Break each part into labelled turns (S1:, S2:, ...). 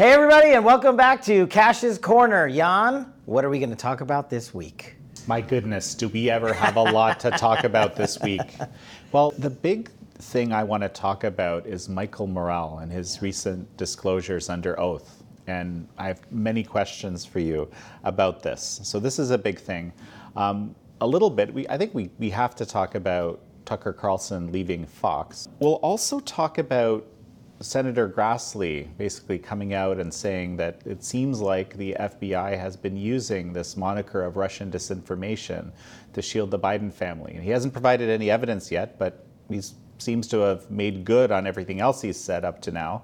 S1: Hey, everybody, and welcome back to Kash's Corner. Jan, what are we going to talk about this week?
S2: My goodness, do we ever have a lot to talk about this week? Well, the big thing I want to talk about is Michael Morell and his recent disclosures under oath. And I have many questions for you about this. So, this is a big thing. Um, a little bit, we, I think we, we have to talk about Tucker Carlson leaving Fox. We'll also talk about Senator Grassley basically coming out and saying that it seems like the FBI has been using this moniker of Russian disinformation to shield the Biden family. And he hasn't provided any evidence yet, but he seems to have made good on everything else he's said up to now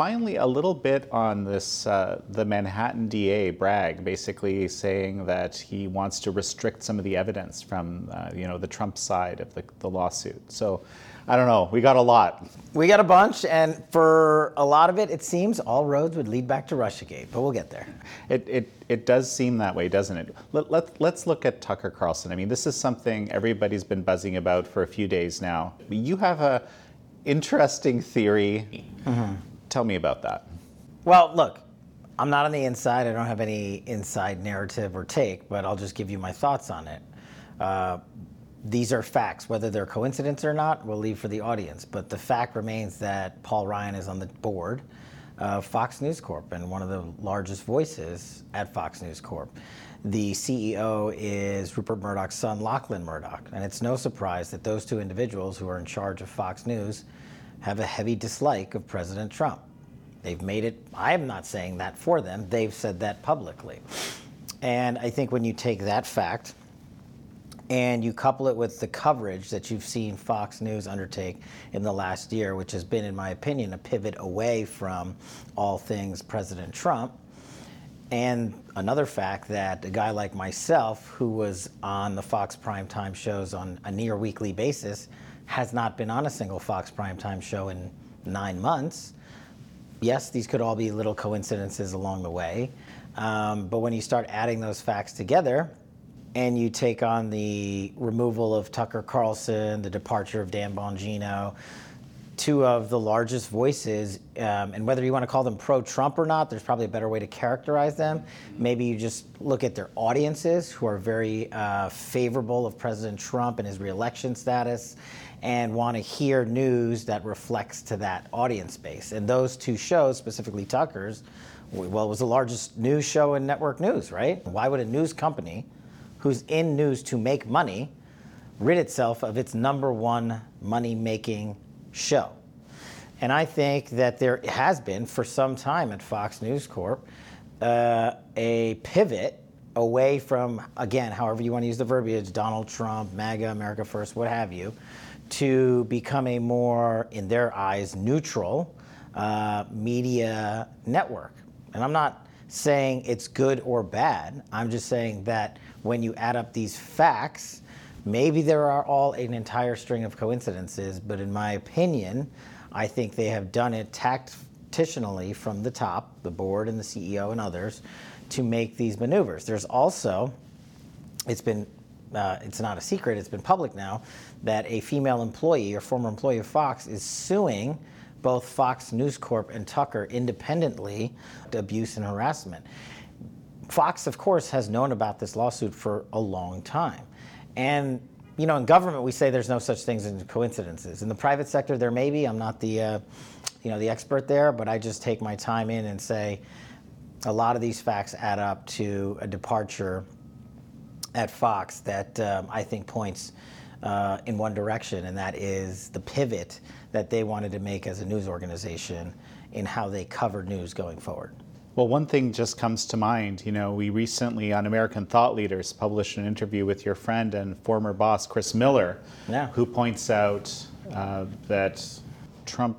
S2: finally, a little bit on this uh, the Manhattan DA Bragg, basically saying that he wants to restrict some of the evidence from uh, you know the Trump side of the, the lawsuit. So. I don't know. We got a lot.
S1: We got a bunch, and for a lot of it, it seems all roads would lead back to Russiagate, but we'll get there.
S2: It, it, it does seem that way, doesn't it? Let, let, let's look at Tucker Carlson. I mean, this is something everybody's been buzzing about for a few days now. You have a interesting theory. Mm-hmm. Tell me about that.
S1: Well, look, I'm not on the inside. I don't have any inside narrative or take, but I'll just give you my thoughts on it. Uh, these are facts. Whether they're coincidence or not, we'll leave for the audience. But the fact remains that Paul Ryan is on the board of Fox News Corp and one of the largest voices at Fox News Corp. The CEO is Rupert Murdoch's son, Lachlan Murdoch. And it's no surprise that those two individuals who are in charge of Fox News have a heavy dislike of President Trump. They've made it, I'm not saying that for them, they've said that publicly. And I think when you take that fact and you couple it with the coverage that you've seen Fox News undertake in the last year, which has been, in my opinion, a pivot away from all things President Trump, and another fact that a guy like myself, who was on the Fox primetime shows on a near weekly basis, has not been on a single Fox primetime show in nine months. Yes, these could all be little coincidences along the way. Um, but when you start adding those facts together and you take on the removal of Tucker Carlson, the departure of Dan Bongino, two of the largest voices, um, and whether you want to call them pro Trump or not, there's probably a better way to characterize them. Maybe you just look at their audiences who are very uh, favorable of President Trump and his reelection status and want to hear news that reflects to that audience base. And those two shows, specifically Tucker's, well, it was the largest news show in network news, right? Why would a news company who's in news to make money rid itself of its number one money making show? And I think that there has been for some time at Fox News Corp uh, a pivot away from, again, however you want to use the verbiage, Donald Trump, MAGA, America First, what have you, to become a more, in their eyes, neutral uh, media network. And I'm not saying it's good or bad. I'm just saying that when you add up these facts, maybe there are all an entire string of coincidences, but in my opinion, I think they have done it tactitionally from the top, the board and the CEO and others, to make these maneuvers. There's also, it's been uh, it's not a secret, it's been public now, that a female employee or former employee of Fox is suing both Fox News Corp and Tucker independently abuse and harassment. Fox, of course, has known about this lawsuit for a long time. And you know, in government, we say there's no such things as coincidences. In the private sector, there may be. I'm not the, uh, you know, the expert there, but I just take my time in and say a lot of these facts add up to a departure at Fox that um, I think points uh, in one direction, and that is the pivot that they wanted to make as a news organization in how they cover news going forward.
S2: Well, one thing just comes to mind. You know, we recently on American Thought Leaders published an interview with your friend and former boss, Chris Miller, yeah. who points out uh, that Trump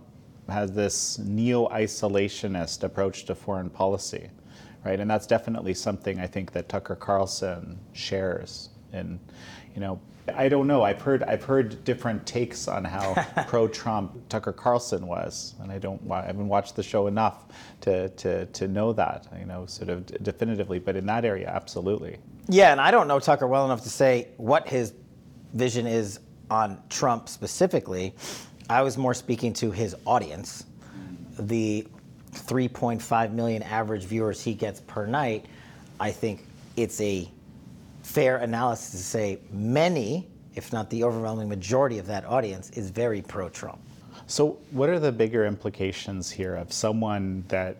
S2: has this neo isolationist approach to foreign policy right? And that's definitely something I think that Tucker Carlson shares. And you know, I don't know. I've heard I've heard different takes on how pro-Trump Tucker Carlson was, and I don't I haven't watched the show enough to to to know that you know sort of definitively. But in that area, absolutely.
S1: Yeah, and I don't know Tucker well enough to say what his vision is on Trump specifically. I was more speaking to his audience. The 3.5 million average viewers he gets per night, I think it's a fair analysis to say many, if not the overwhelming majority of that audience, is very pro Trump.
S2: So, what are the bigger implications here of someone that,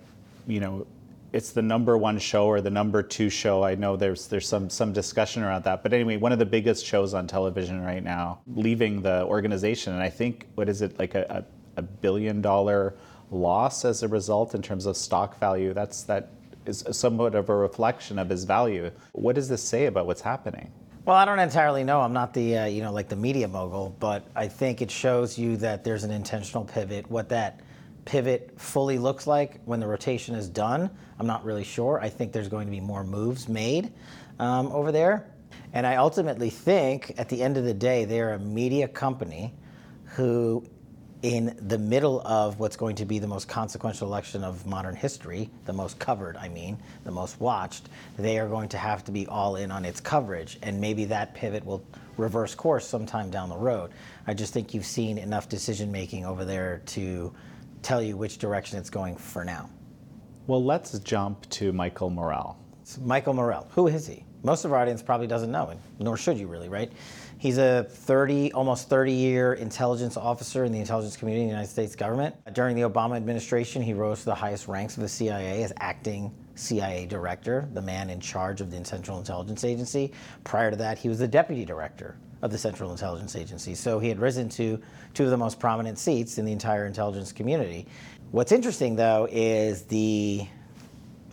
S2: you know, it's the number one show or the number two show? I know there's there's some some discussion around that, but anyway, one of the biggest shows on television right now, leaving the organization, and I think what is it like a, a, a billion dollar loss as a result in terms of stock value? That's that is somewhat of a reflection of his value. What does this say about what's happening?
S1: Well, I don't entirely know. I'm not the uh, you know like the media mogul, but I think it shows you that there's an intentional pivot. What that pivot fully looks like when the rotation is done, I'm not really sure. I think there's going to be more moves made um, over there, and I ultimately think at the end of the day, they're a media company who in the middle of what's going to be the most consequential election of modern history, the most covered, I mean, the most watched, they are going to have to be all in on its coverage. And maybe that pivot will reverse course sometime down the road. I just think you've seen enough decision making over there to tell you which direction it's going for now.
S2: Well, let's jump to Michael Morell.
S1: So Michael Morell, who is he? Most of our audience probably doesn't know, and nor should you really, right? He's a 30, almost 30 year intelligence officer in the intelligence community in the United States government. During the Obama administration, he rose to the highest ranks of the CIA as acting CIA director, the man in charge of the Central Intelligence Agency. Prior to that, he was the deputy director of the Central Intelligence Agency. So he had risen to two of the most prominent seats in the entire intelligence community. What's interesting, though, is the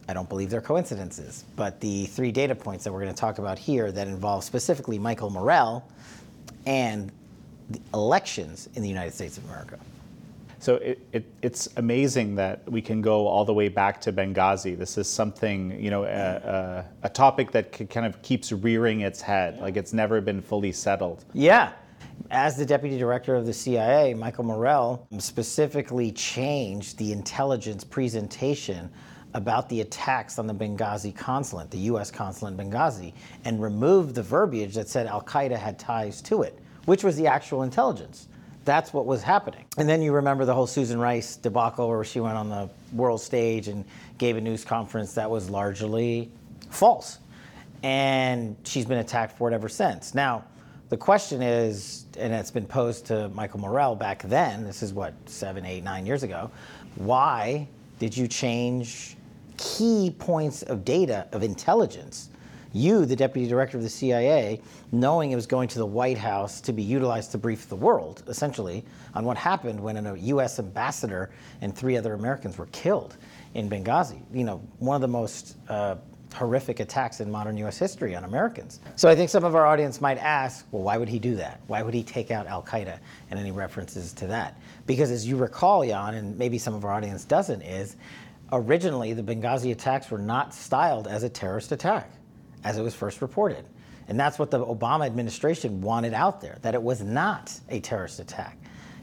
S1: I don't believe they're coincidences, but the three data points that we're going to talk about here that involve specifically Michael Morell and the elections in the United States of America.
S2: So it, it, it's amazing that we can go all the way back to Benghazi. This is something, you know, a, mm. a, a topic that kind of keeps rearing its head, like it's never been fully settled.
S1: Yeah. As the deputy director of the CIA, Michael Morell specifically changed the intelligence presentation about the attacks on the Benghazi consulate, the U.S. consulate in Benghazi, and removed the verbiage that said Al Qaeda had ties to it, which was the actual intelligence. That's what was happening. And then you remember the whole Susan Rice debacle where she went on the world stage and gave a news conference that was largely false. And she's been attacked for it ever since. Now, the question is, and it's been posed to Michael Morell back then, this is what, seven, eight, nine years ago, why did you change key points of data of intelligence. You, the deputy director of the CIA, knowing it was going to the White House to be utilized to brief the world, essentially, on what happened when a U.S. ambassador and three other Americans were killed in Benghazi. You know, one of the most uh, horrific attacks in modern U.S. history on Americans. So I think some of our audience might ask, well, why would he do that? Why would he take out Al Qaeda and any references to that? Because as you recall, Jan, and maybe some of our audience doesn't, is originally the Benghazi attacks were not styled as a terrorist attack as it was first reported. And that's what the Obama administration wanted out there, that it was not a terrorist attack.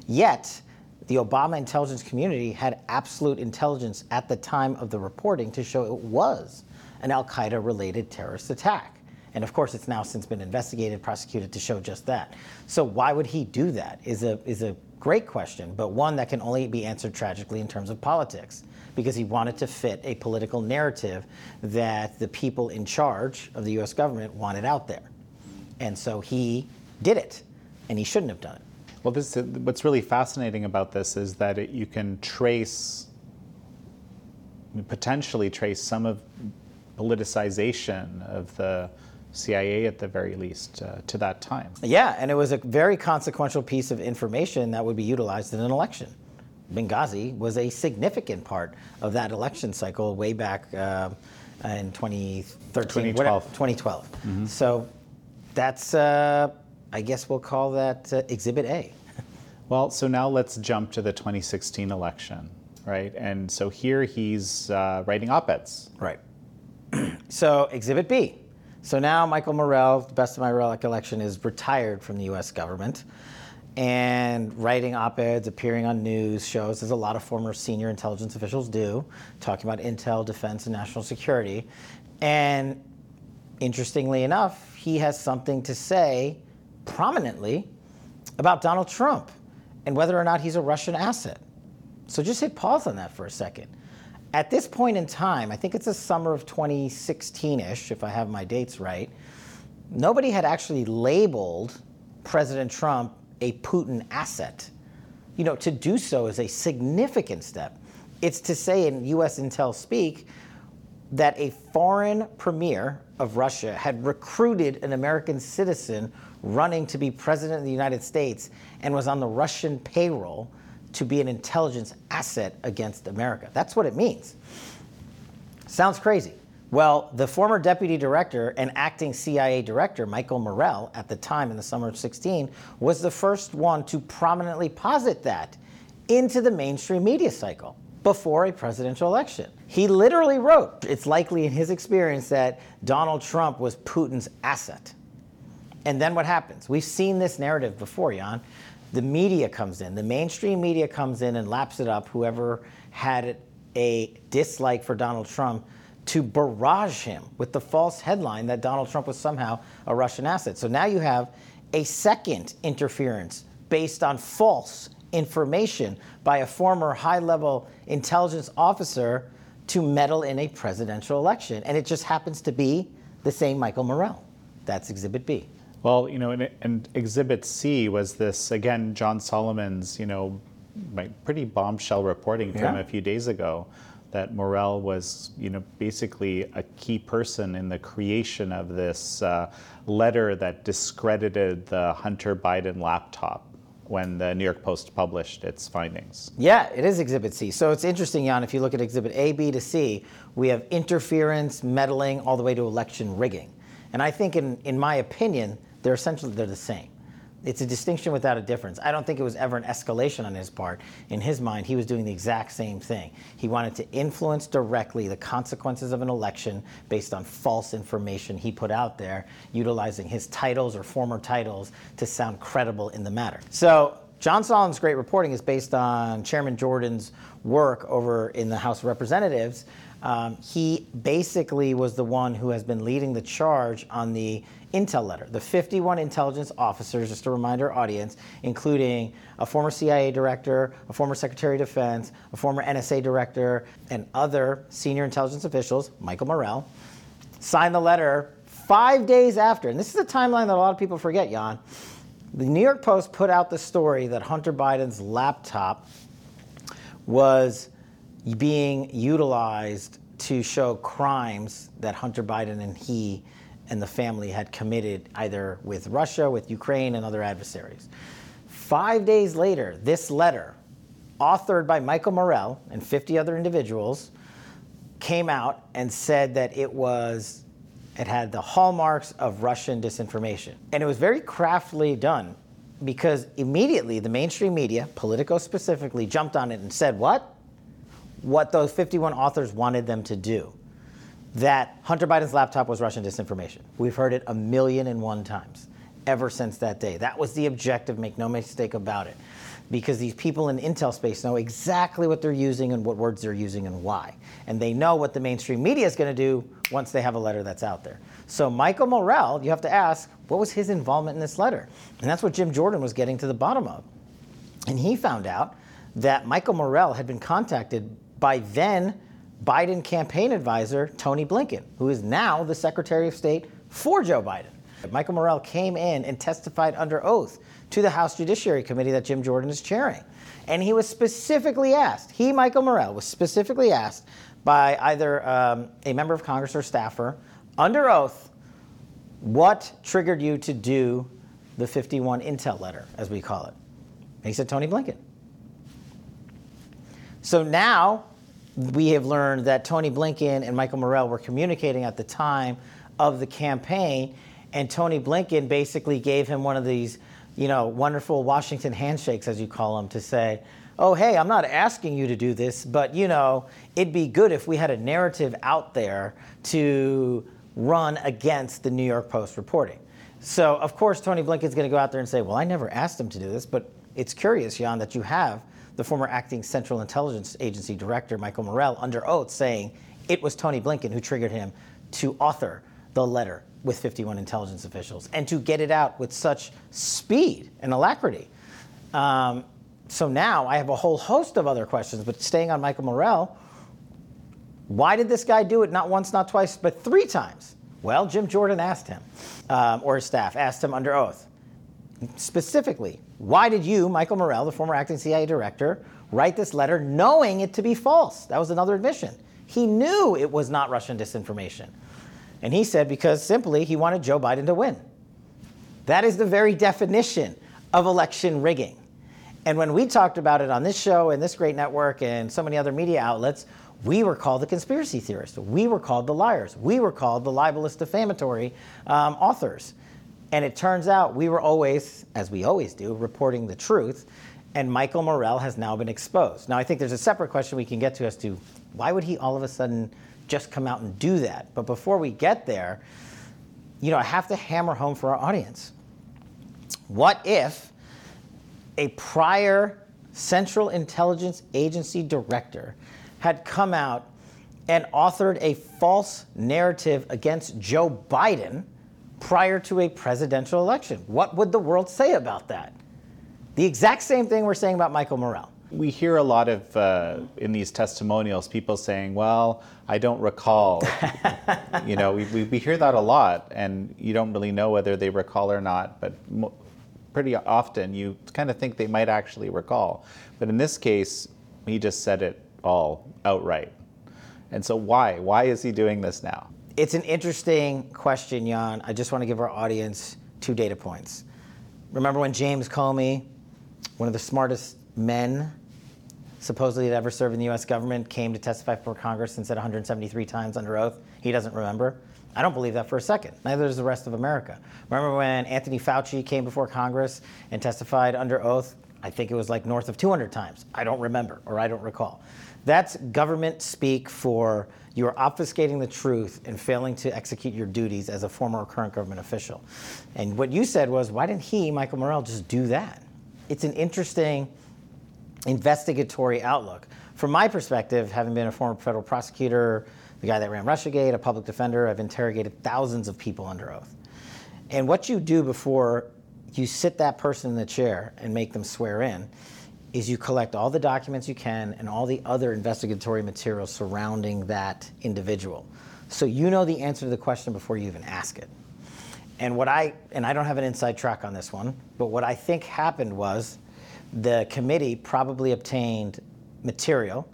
S1: Yet, the Obama intelligence community had absolute intelligence at the time of the reporting to show it was an Al Qaeda related terrorist attack. And of course, it's now since been investigated, prosecuted to show just that. So, why would he do that? Is a, is a great question, but one that can only be answered tragically in terms of politics because he wanted to fit a political narrative that the people in charge of the US government wanted out there. And so he did it, and he shouldn't have done it.
S2: Well, this, what's really fascinating about this is that it, you can trace, potentially trace some of politicization of the CIA at the very least uh, to that time.
S1: Yeah, and it was a very consequential piece of information that would be utilized in an election. Benghazi was a significant part of that election cycle way back uh, in 2013,
S2: 2012.
S1: 2012. Mm-hmm. So that's, uh, I guess we'll call that uh, Exhibit A.
S2: well, so now let's jump to the 2016 election, right? And so here he's uh, writing op eds.
S1: Right. so Exhibit B. So now Michael Morell, the best of my recollection, is retired from the U.S. government and writing op-eds, appearing on news shows, as a lot of former senior intelligence officials do, talking about intel, defense, and national security. And interestingly enough, he has something to say prominently about Donald Trump and whether or not he's a Russian asset. So just hit pause on that for a second. At this point in time, I think it's the summer of 2016 ish, if I have my dates right, nobody had actually labeled President Trump a Putin asset. You know, to do so is a significant step. It's to say in US Intel speak that a foreign premier of Russia had recruited an American citizen running to be president of the United States and was on the Russian payroll to be an intelligence asset against America. That's what it means. Sounds crazy. Well, the former deputy director and acting CIA director, Michael Morell, at the time in the summer of 16, was the first one to prominently posit that into the mainstream media cycle before a presidential election. He literally wrote, it's likely in his experience that Donald Trump was Putin's asset. And then what happens? We've seen this narrative before, Jan. The media comes in, the mainstream media comes in and laps it up, whoever had a dislike for Donald Trump to barrage him with the false headline that Donald Trump was somehow a Russian asset. So now you have a second interference based on false information by a former high level intelligence officer to meddle in a presidential election. And it just happens to be the same Michael Morell. That's Exhibit B.
S2: Well, you know, and, and Exhibit C was this, again, John Solomon's, you know, pretty bombshell reporting from
S1: Yeah.
S2: a few days ago that Morell was, you know, basically a key person in the creation of this uh, letter that discredited the Hunter Biden laptop when the New York Post published its findings.
S1: Yeah, it is Exhibit C. So it's interesting, Jan, if you look at Exhibit A, B to C, we have interference, meddling, all the way to election rigging. And I think, in, in my opinion, they're essentially they're the same. It's a distinction without a difference. I don't think it was ever an escalation on his part. In his mind, he was doing the exact same thing. He wanted to influence directly the consequences of an election based on false information he put out there, utilizing his titles or former titles to sound credible in the matter. So John Solomon's great reporting is based on Chairman Jordan's work over in the House of Representatives. Um, he basically was the one who has been leading the charge on the intel letter. The 51 intelligence officers, just to remind our audience, including a former CIA director, a former Secretary of Defense, a former NSA director, and other senior intelligence officials, Michael Morell, signed the letter five days after. And this is a timeline that a lot of people forget, Jan. The New York Post put out the story that Hunter Biden's laptop was being utilized to show crimes that Hunter Biden and he and the family had committed either with Russia, with Ukraine, and other adversaries. Five days later, this letter, authored by Michael Morell and 50 other individuals, came out and said that it was it had the hallmarks of Russian disinformation. And it was very craftily done because immediately the mainstream media, Politico specifically, jumped on it and said, What? What those 51 authors wanted them to do. That Hunter Biden's laptop was Russian disinformation. We've heard it a million and one times ever since that day. That was the objective, make no mistake about it. Because these people in intel space know exactly what they're using and what words they're using and why. And they know what the mainstream media is going to do once they have a letter that's out there. So, Michael Morell, you have to ask, what was his involvement in this letter? And that's what Jim Jordan was getting to the bottom of. And he found out that Michael Morell had been contacted by then Biden campaign advisor Tony Blinken, who is now the Secretary of State for Joe Biden. Michael Morell came in and testified under oath to the House Judiciary Committee that Jim Jordan is chairing. And he was specifically asked, he, Michael Morell, was specifically asked by either um, a member of Congress or staffer under oath, what triggered you to do the 51 intel letter, as we call it? And he said, Tony Blinken. So now we have learned that Tony Blinken and Michael Morell were communicating at the time of the campaign, and Tony Blinken basically gave him one of these, you know, wonderful Washington handshakes, as you call them, to say, oh, hey, I'm not asking you to do this, but, you know, it'd be good if we had a narrative out there to run against the New York Post reporting. So, of course, Tony Blinken's going to go out there and say, well, I never asked him to do this, but it's curious, Jan, that you have the former acting Central Intelligence Agency director, Michael Morell, under oath saying it was Tony Blinken who triggered him to author the letter with 51 intelligence officials and to get it out with such speed and alacrity. Um, so now I have a whole host of other questions, but staying on Michael Morell, Why did this guy do it not once, not twice, but three times? Well, Jim Jordan asked him, um, or his staff asked him under oath. Specifically, why did you, Michael Morell, the former acting CIA director, write this letter knowing it to be false? That was another admission. He knew it was not Russian disinformation. And he said because simply he wanted Joe Biden to win. That is the very definition of election rigging. And when we talked about it on this show and this great network and so many other media outlets, we were called the conspiracy theorists. We were called the liars. We were called the libelous defamatory um, authors. And it turns out we were always, as we always do, reporting the truth. And Michael Morell has now been exposed. Now, I think there's a separate question we can get to as to why would he all of a sudden just come out and do that? But before we get there, you know, I have to hammer home for our audience. What if a prior Central Intelligence Agency director had come out and authored a false narrative against Joe Biden prior to a presidential election? What would the world say about that? The exact same thing we're saying about Michael Morell.
S2: We hear a lot of uh, in these testimonials people saying, "Well, I don't recall." you know, we, we, we, hear that a lot, and you don't really know whether they recall or not. But mo- pretty often, you kind of think they might actually recall. But in this case, he just said it all outright. And so, why? Why is he doing this now?
S1: It's an interesting question, Jan. I just want to give our audience two data points. Remember when James Comey, one of the smartest men supposedly had ever served in the US government, came to testify before Congress and said 173 times under oath he doesn't remember? I don't believe that for a second. Neither does the rest of America. Remember when Anthony Fauci came before Congress and testified under oath? I think it was like north of 200 times. I don't remember or I don't recall. That's government speak for you are obfuscating the truth and failing to execute your duties as a former or current government official. And what you said was, why didn't he, Michael Morell, just do that? It's an interesting investigatory outlook. From my perspective, having been a former federal prosecutor, the guy that ran Russiagate, a public defender, I've interrogated thousands of people under oath. And what you do before you sit that person in the chair and make them swear in is you collect all the documents you can and all the other investigatory materials surrounding that individual. So you know the answer to the question before you even ask it. And what I and I don't have an inside track on this one, but what I think happened was the committee probably obtained material,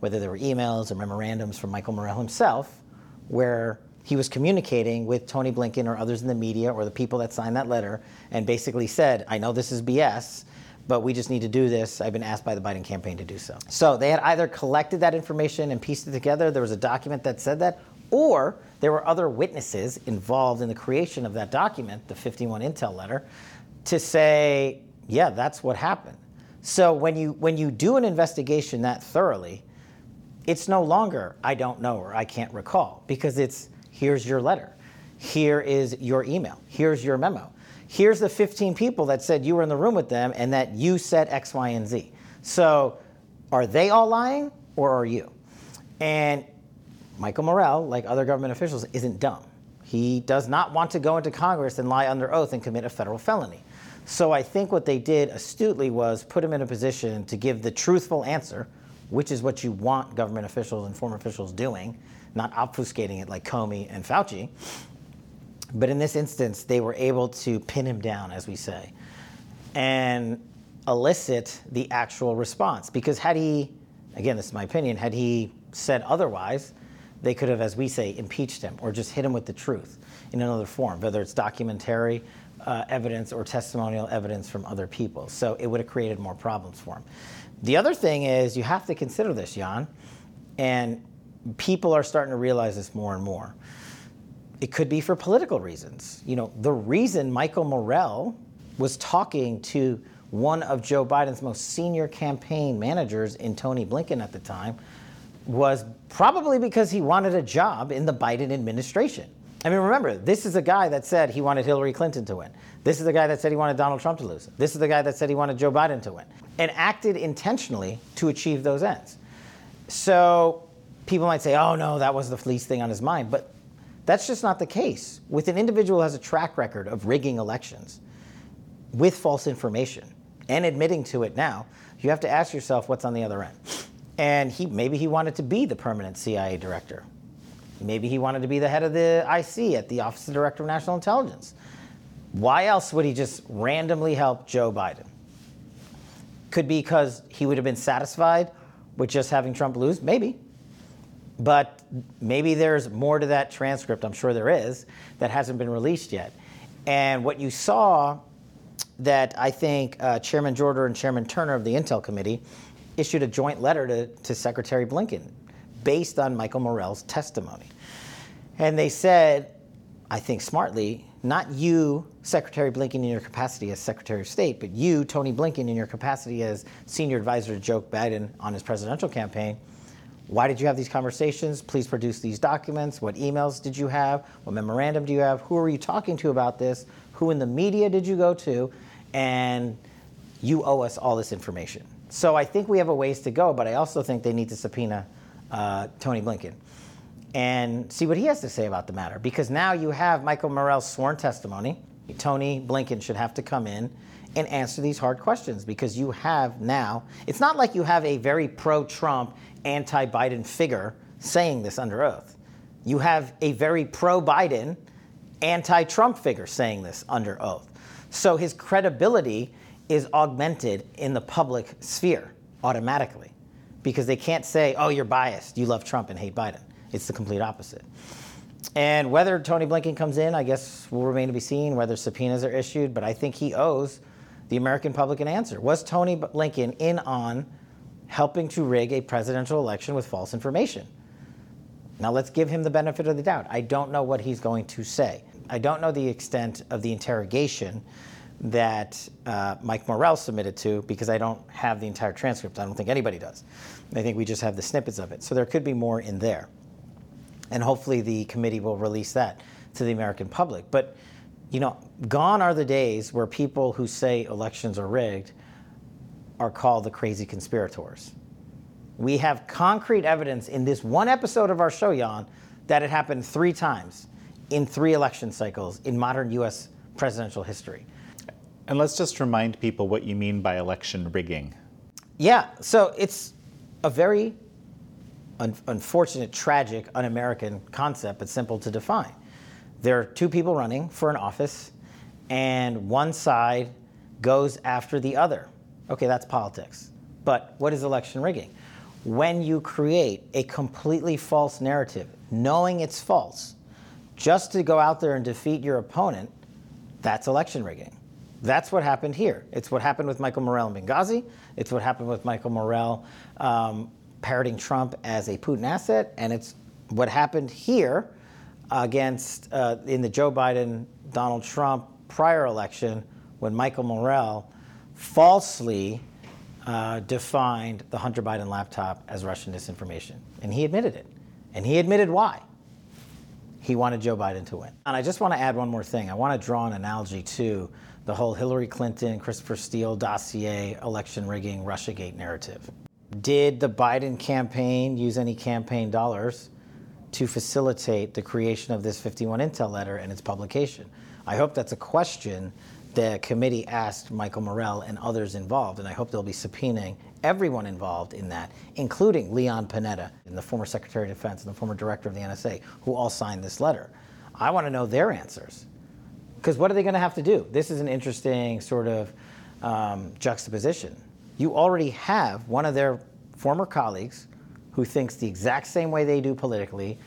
S1: whether there were emails or memorandums from Michael Morell himself, where he was communicating with Tony Blinken or others in the media or the people that signed that letter and basically said, I know this is BS, but we just need to do this. I've been asked by the Biden campaign to do so. So they had either collected that information and pieced it together, there was a document that said that, or there were other witnesses involved in the creation of that document, the 51 Intel letter, to say, yeah, that's what happened. So when you when you do an investigation that thoroughly, it's no longer I don't know or I can't recall because it's here's your letter. Here is your email. Here's your memo here's the 15 people that said you were in the room with them and that you said X, Y, and Z. So are they all lying or are you? And Michael Morell, like other government officials, isn't dumb. He does not want to go into Congress and lie under oath and commit a federal felony. So I think what they did astutely was put him in a position to give the truthful answer, which is what you want government officials and former officials doing, not obfuscating it like Comey and Fauci. But in this instance, they were able to pin him down, as we say, and elicit the actual response. Because had he, again, this is my opinion, had he said otherwise, they could have, as we say, impeached him or just hit him with the truth in another form, whether it's documentary uh, evidence or testimonial evidence from other people. So it would have created more problems for him. The other thing is you have to consider this, Jan, and people are starting to realize this more and more. It could be for political reasons. You know, the reason Michael Morell was talking to one of Joe Biden's most senior campaign managers in Tony Blinken at the time was probably because he wanted a job in the Biden administration. I mean, remember, this is a guy that said he wanted Hillary Clinton to win. This is the guy that said he wanted Donald Trump to lose. This is the guy that said he wanted Joe Biden to win and acted intentionally to achieve those ends. So people might say, oh, no, that was the least thing on his mind. But that's just not the case. With an individual who has a track record of rigging elections with false information and admitting to it now, you have to ask yourself what's on the other end. And he maybe he wanted to be the permanent CIA director. Maybe he wanted to be the head of the IC at the Office of Director of National Intelligence. Why else would he just randomly help Joe Biden? Could be because he would have been satisfied with just having Trump lose, maybe. But maybe there's more to that transcript, I'm sure there is, that hasn't been released yet. And what you saw that I think uh, Chairman Jordan and Chairman Turner of the Intel Committee issued a joint letter to, to Secretary Blinken based on Michael Morell's testimony. And they said, I think smartly, not you, Secretary Blinken, in your capacity as Secretary of State, but you, Tony Blinken, in your capacity as senior advisor to Joe Biden on his presidential campaign. Why did you have these conversations? Please produce these documents. What emails did you have? What memorandum do you have? Who are you talking to about this? Who in the media did you go to? And you owe us all this information. So I think we have a ways to go, but I also think they need to subpoena uh, Tony Blinken and see what he has to say about the matter. Because now you have Michael Morell's sworn testimony. Tony Blinken should have to come in and answer these hard questions because you have now, it's not like you have a very pro Trump, anti Biden figure saying this under oath. You have a very pro Biden, anti Trump figure saying this under oath. So his credibility is augmented in the public sphere automatically because they can't say, oh, you're biased, you love Trump and hate Biden. It's the complete opposite. And whether Tony Blinken comes in, I guess will remain to be seen, whether subpoenas are issued, but I think he owes the American public an answer. Was Tony Blinken in on helping to rig a presidential election with false information? Now let's give him the benefit of the doubt. I don't know what he's going to say. I don't know the extent of the interrogation that uh, Mike Morell submitted to because I don't have the entire transcript. I don't think anybody does. I think we just have the snippets of it. So there could be more in there and hopefully the committee will release that to the American public. But you know, gone are the days where people who say elections are rigged are called the crazy conspirators. We have concrete evidence in this one episode of our show, Jan, that it happened three times in three election cycles in modern U.S. presidential history.
S2: And let's just remind people what you mean by election rigging.
S1: Yeah, so it's a very un- unfortunate, tragic, un American concept, but simple to define. There are two people running for an office, and one side goes after the other. Okay, that's politics. But what is election rigging? When you create a completely false narrative, knowing it's false, just to go out there and defeat your opponent, that's election rigging. That's what happened here. It's what happened with Michael Morell in Benghazi. It's what happened with Michael Morell um, parroting Trump as a Putin asset, and it's what happened here against uh, in the Joe Biden Donald Trump prior election when Michael Morell falsely uh, defined the Hunter Biden laptop as Russian disinformation, and he admitted it, and he admitted why. He wanted Joe Biden to win. And I just want to add one more thing. I want to draw an analogy to the whole Hillary Clinton, Christopher Steele dossier, election rigging, Russiagate narrative. Did the Biden campaign use any campaign dollars to facilitate the creation of this 51 Intel letter and its publication? I hope that's a question the committee asked Michael Morell and others involved, and I hope they'll be subpoenaing everyone involved in that, including Leon Panetta, and the former Secretary of Defense and the former director of the NSA, who all signed this letter. I want to know their answers. Because what are they going to have to do? This is an interesting sort of um, juxtaposition you already have one of their former colleagues who thinks the exact same way they do politically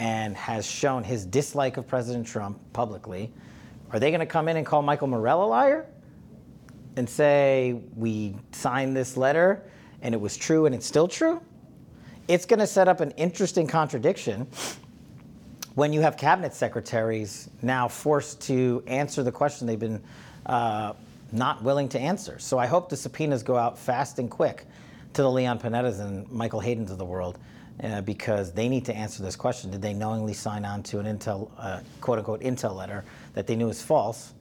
S1: and has shown his dislike of President Trump publicly. Are they going to come in and call Michael Morell a liar and say, we signed this letter and it was true and it's still true? It's going to set up an interesting contradiction when you have cabinet secretaries now forced to answer the question they've been uh, not willing to answer. So I hope the subpoenas go out fast and quick to the Leon Panettas and Michael Haydens of the world uh, because they need to answer this question. Did they knowingly sign on to an Intel, uh, quote unquote, Intel letter that they knew was false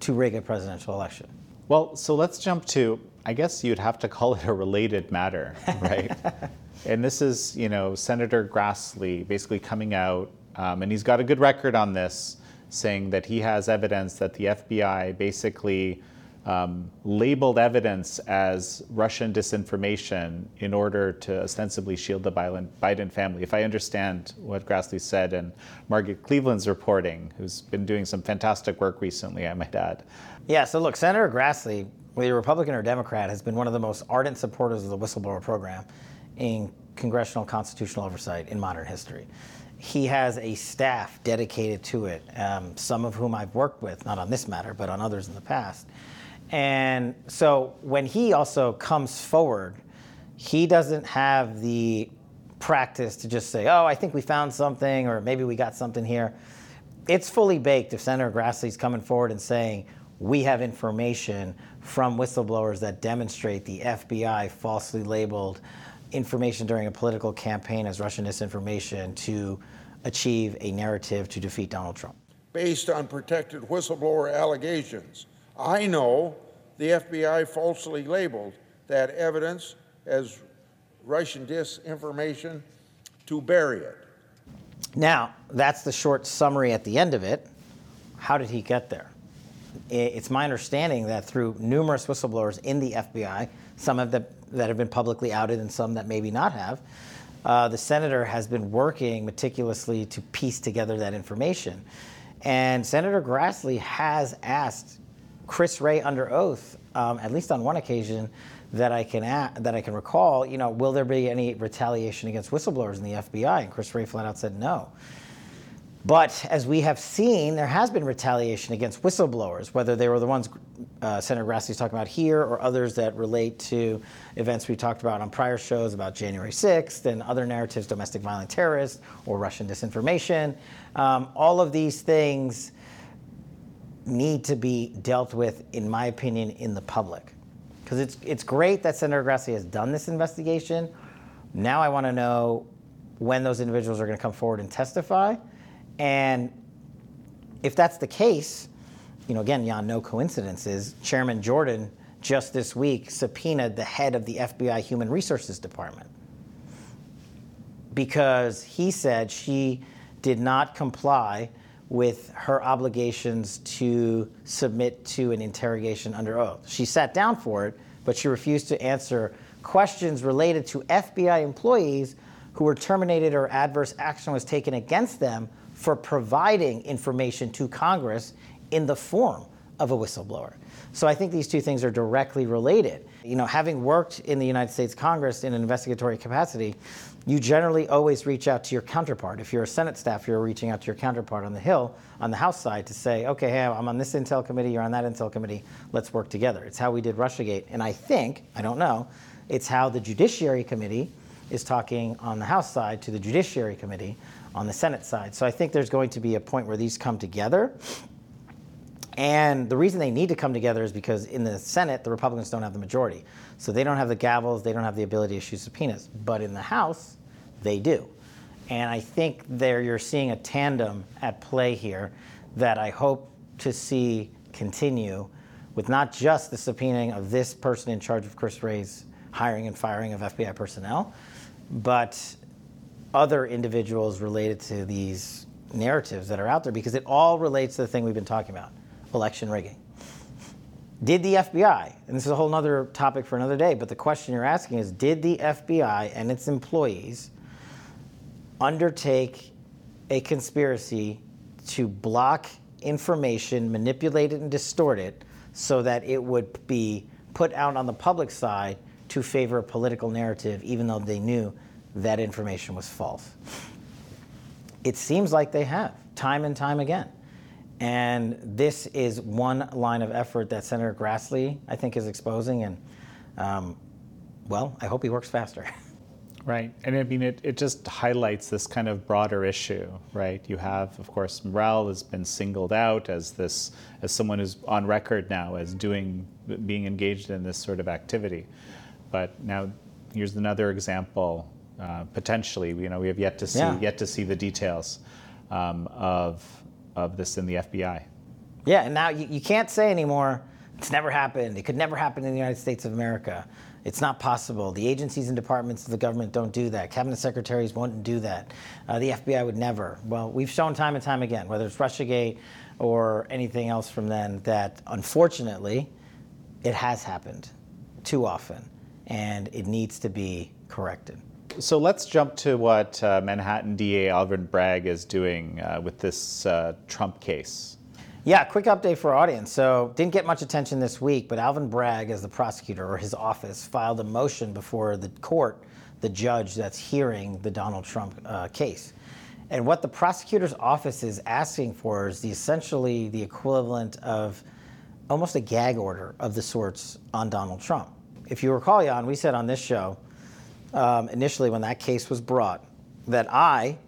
S1: to rig a presidential election?
S2: Well, so let's jump to, I guess you'd have to call it a related matter, right? and this is, you know, Senator Grassley basically coming out, um, and he's got a good record on this saying that he has evidence that the FBI basically um, labeled evidence as Russian disinformation in order to ostensibly shield the Biden, family. If I understand what Grassley said, and Margaret Cleveland's reporting, who's been doing some fantastic work recently, I might add.
S1: Yeah, so look, Senator Grassley, whether Republican or Democrat, has been one of the most ardent supporters of the whistleblower program in congressional constitutional oversight in modern history. He has a staff dedicated to it, um, some of whom I've worked with, not on this matter, but on others in the past. And so when he also comes forward, he doesn't have the practice to just say, oh, I think we found something, or maybe we got something here. It's fully baked if Senator Grassley's coming forward and saying, we have information from whistleblowers that demonstrate the FBI falsely labeled information during a political campaign as Russian disinformation to achieve a narrative to defeat Donald Trump.
S3: Based on protected whistleblower allegations, I know the FBI falsely labeled that evidence as Russian disinformation to bury it.
S1: Now, that's the short summary at the end of it. How did he get there? It's my understanding that through numerous whistleblowers in the FBI, some of them that have been publicly outed and some that maybe not have, uh, the senator has been working meticulously to piece together that information. And Senator Grassley has asked Chris Wray under oath, um, at least on one occasion that I can that I can recall, you know, will there be any retaliation against whistleblowers in the FBI? And Chris Wray flat out said no. But as we have seen, there has been retaliation against whistleblowers, whether they were the ones uh, Senator Grassley's talking about here or others that relate to events we talked about on prior shows about January 6th and other narratives, domestic violent terrorists or Russian disinformation. Um, all of these things need to be dealt with, in my opinion, in the public. Because it's, it's great that Senator Grassley has done this investigation. Now I want to know when those individuals are going to come forward and testify and if that's the case, you know, again, yeah, no coincidences. Chairman Jordan just this week subpoenaed the head of the FBI Human Resources Department because he said she did not comply with her obligations to submit to an interrogation under oath. She sat down for it, but she refused to answer questions related to FBI employees who were terminated or adverse action was taken against them for providing information to Congress in the form of a whistleblower. So I think these two things are directly related. You know, having worked in the United States Congress in an investigatory capacity, you generally always reach out to your counterpart. If you're a Senate staff, you're reaching out to your counterpart on the Hill, on the House side, to say, okay, hey, I'm on this Intel committee, you're on that Intel committee, let's work together. It's how we did Russiagate. And I think, I don't know, it's how the Judiciary Committee is talking on the House side to the Judiciary Committee on the Senate side. So I think there's going to be a point where these come together. And the reason they need to come together is because in the Senate, the Republicans don't have the majority. So they don't have the gavels, they don't have the ability to issue subpoenas. But in the House, they do. And I think there you're seeing a tandem at play here that I hope to see continue with not just the subpoenaing of this person in charge of Chris Wray's hiring and firing of FBI personnel, but other individuals related to these narratives that are out there because it all relates to the thing we've been talking about election rigging. Did the FBI, and this is a whole other topic for another day, but the question you're asking is did the FBI and its employees undertake a conspiracy to block information, manipulate it, and distort it so that it would be put out on the public side to favor a political narrative, even though they knew that information was false. It seems like they have, time and time again. And this is one line of effort that Senator Grassley, I think, is exposing. And, um, well, I hope he works faster.
S2: Right. And I mean, it, it just highlights this kind of broader issue, right? You have, of course, Morell has been singled out as this, as someone who's on record now as doing, being engaged in this sort of activity. But now here's another example uh, potentially. You know, we have yet to see yeah. yet to see the details um, of of this in the FBI.
S1: Yeah, and now you, you can't say anymore. It's never happened. It could never happen in the United States of America. It's not possible. The agencies and departments of the government don't do that. Cabinet secretaries won't do that. Uh, the FBI would never. Well, we've shown time and time again, whether it's Russiagate or anything else from then, that unfortunately, it has happened too often, and it needs to be corrected.
S2: So let's jump to what uh, Manhattan DA Alvin Bragg is doing uh, with this uh, Trump case.
S1: Yeah, quick update for our audience. So, didn't get much attention this week, but Alvin Bragg, as the prosecutor or his office, filed a motion before the court, the judge that's hearing the Donald Trump uh, case. And what the prosecutor's office is asking for is the, essentially the equivalent of almost a gag order of the sorts on Donald Trump. If you recall, Jan, we said on this show um, initially when that case was brought that I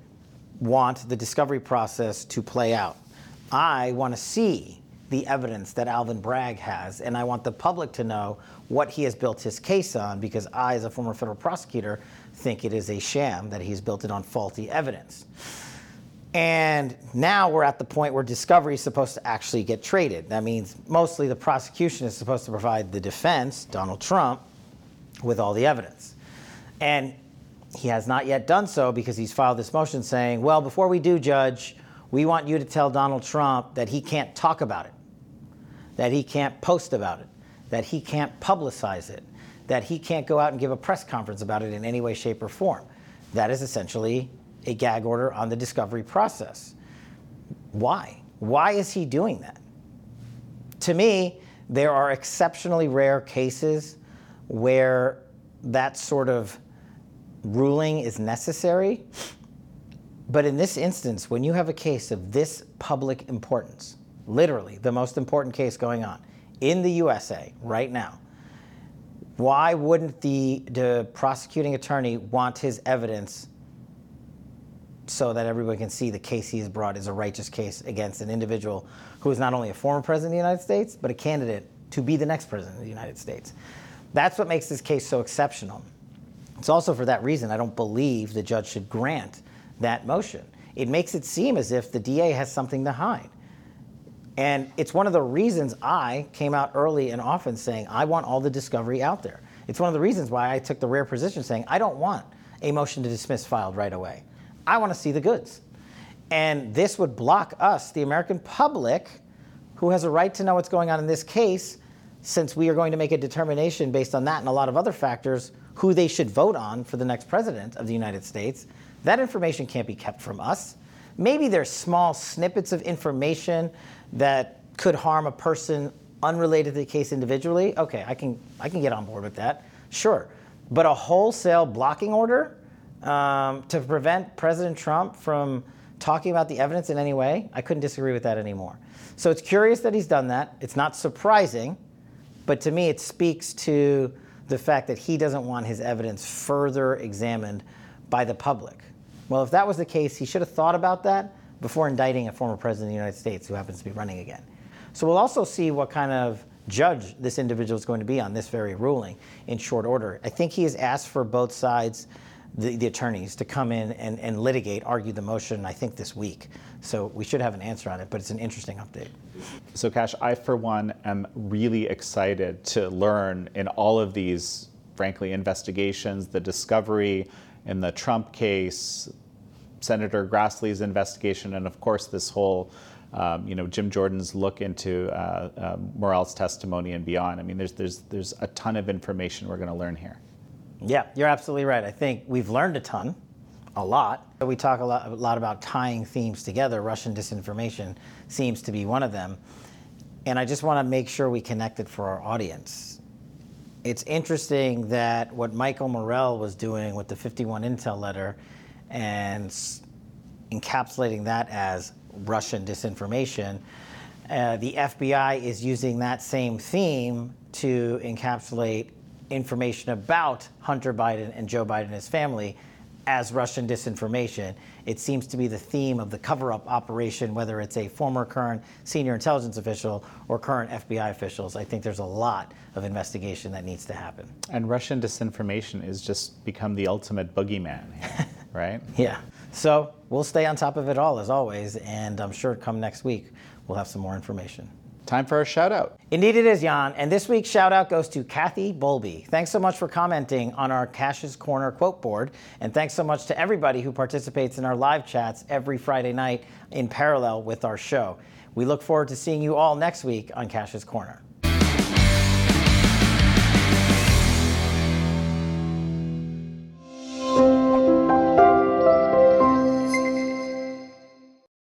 S1: want the discovery process to play out. I want to see the evidence that Alvin Bragg has, and I want the public to know what he has built his case on because I, as a former federal prosecutor, think it is a sham that he's built it on faulty evidence. And now we're at the point where discovery is supposed to actually get traded. That means mostly the prosecution is supposed to provide the defense, Donald Trump, with all the evidence. And he has not yet done so because he's filed this motion saying, well, before we do, Judge, we want you to tell Donald Trump that he can't talk about it, that he can't post about it, that he can't publicize it, that he can't go out and give a press conference about it in any way, shape, or form. That is essentially a gag order on the discovery process. Why? Why is he doing that? To me, there are exceptionally rare cases where that sort of ruling is necessary. But in this instance, when you have a case of this public importance, literally the most important case going on in the USA right now, why wouldn't the, the prosecuting attorney want his evidence so that everybody can see the case he has brought is a righteous case against an individual who is not only a former president of the United States, but a candidate to be the next president of the United States? That's what makes this case so exceptional. It's also for that reason I don't believe the judge should grant that motion. It makes it seem as if the DA has something to hide. And it's one of the reasons I came out early and often saying, I want all the discovery out there. It's one of the reasons why I took the rare position saying, I don't want a motion to dismiss filed right away. I want to see the goods. And this would block us, the American public, who has a right to know what's going on in this case, since we are going to make a determination based on that and a lot of other factors who they should vote on for the next president of the United States. That information can't be kept from us. Maybe there's small snippets of information that could harm a person unrelated to the case individually. Okay, I can I can get on board with that. Sure, but a wholesale blocking order um, to prevent President Trump from talking about the evidence in any way, I couldn't disagree with that anymore. So it's curious that he's done that. It's not surprising but to me, it speaks to the fact that he doesn't want his evidence further examined by the public. Well, if that was the case, he should have thought about that before indicting a former president of the United States who happens to be running again. So we'll also see what kind of judge this individual is going to be on this very ruling in short order. I think he has asked for both sides the, the attorneys to come in and, and litigate, argue the motion, I think this week. So we should have an answer on it, but it's an interesting update.
S2: So, Kash, I, for one, am really excited to learn in all of these, frankly, investigations, the discovery in the Trump case, Senator Grassley's investigation, and of course, this whole um, you know, Jim Jordan's look into uh, uh, Morell's testimony and beyond. I mean, there's, there's, there's a ton of information we're going to learn here.
S1: Yeah, you're absolutely right. I think we've learned a ton, a lot. We talk a lot, a lot about tying themes together. Russian disinformation seems to be one of them. And I just want to make sure we connect it for our audience. It's interesting that what Michael Morell was doing with the 51 Intel letter and encapsulating that as Russian disinformation, uh, the FBI is using that same theme to encapsulate information about Hunter Biden and Joe Biden and his family as Russian disinformation. It seems to be the theme of the cover up operation, whether it's a former, current senior intelligence official or current FBI officials. I think there's a lot of investigation that needs to happen.
S2: And Russian disinformation has just become the ultimate boogeyman, here, right?
S1: Yeah. So we'll stay on top of it all as always, and I'm sure come next week we'll have some more information.
S2: Time for a shout out.
S1: Indeed, it is, Jan. And this week's shout out goes to Kathy Bolby. Thanks so much for commenting on our Kash's Corner quote board. And thanks so much to everybody who participates in our live chats every Friday night in parallel with our show. We look forward to seeing you all next week on Kash's Corner.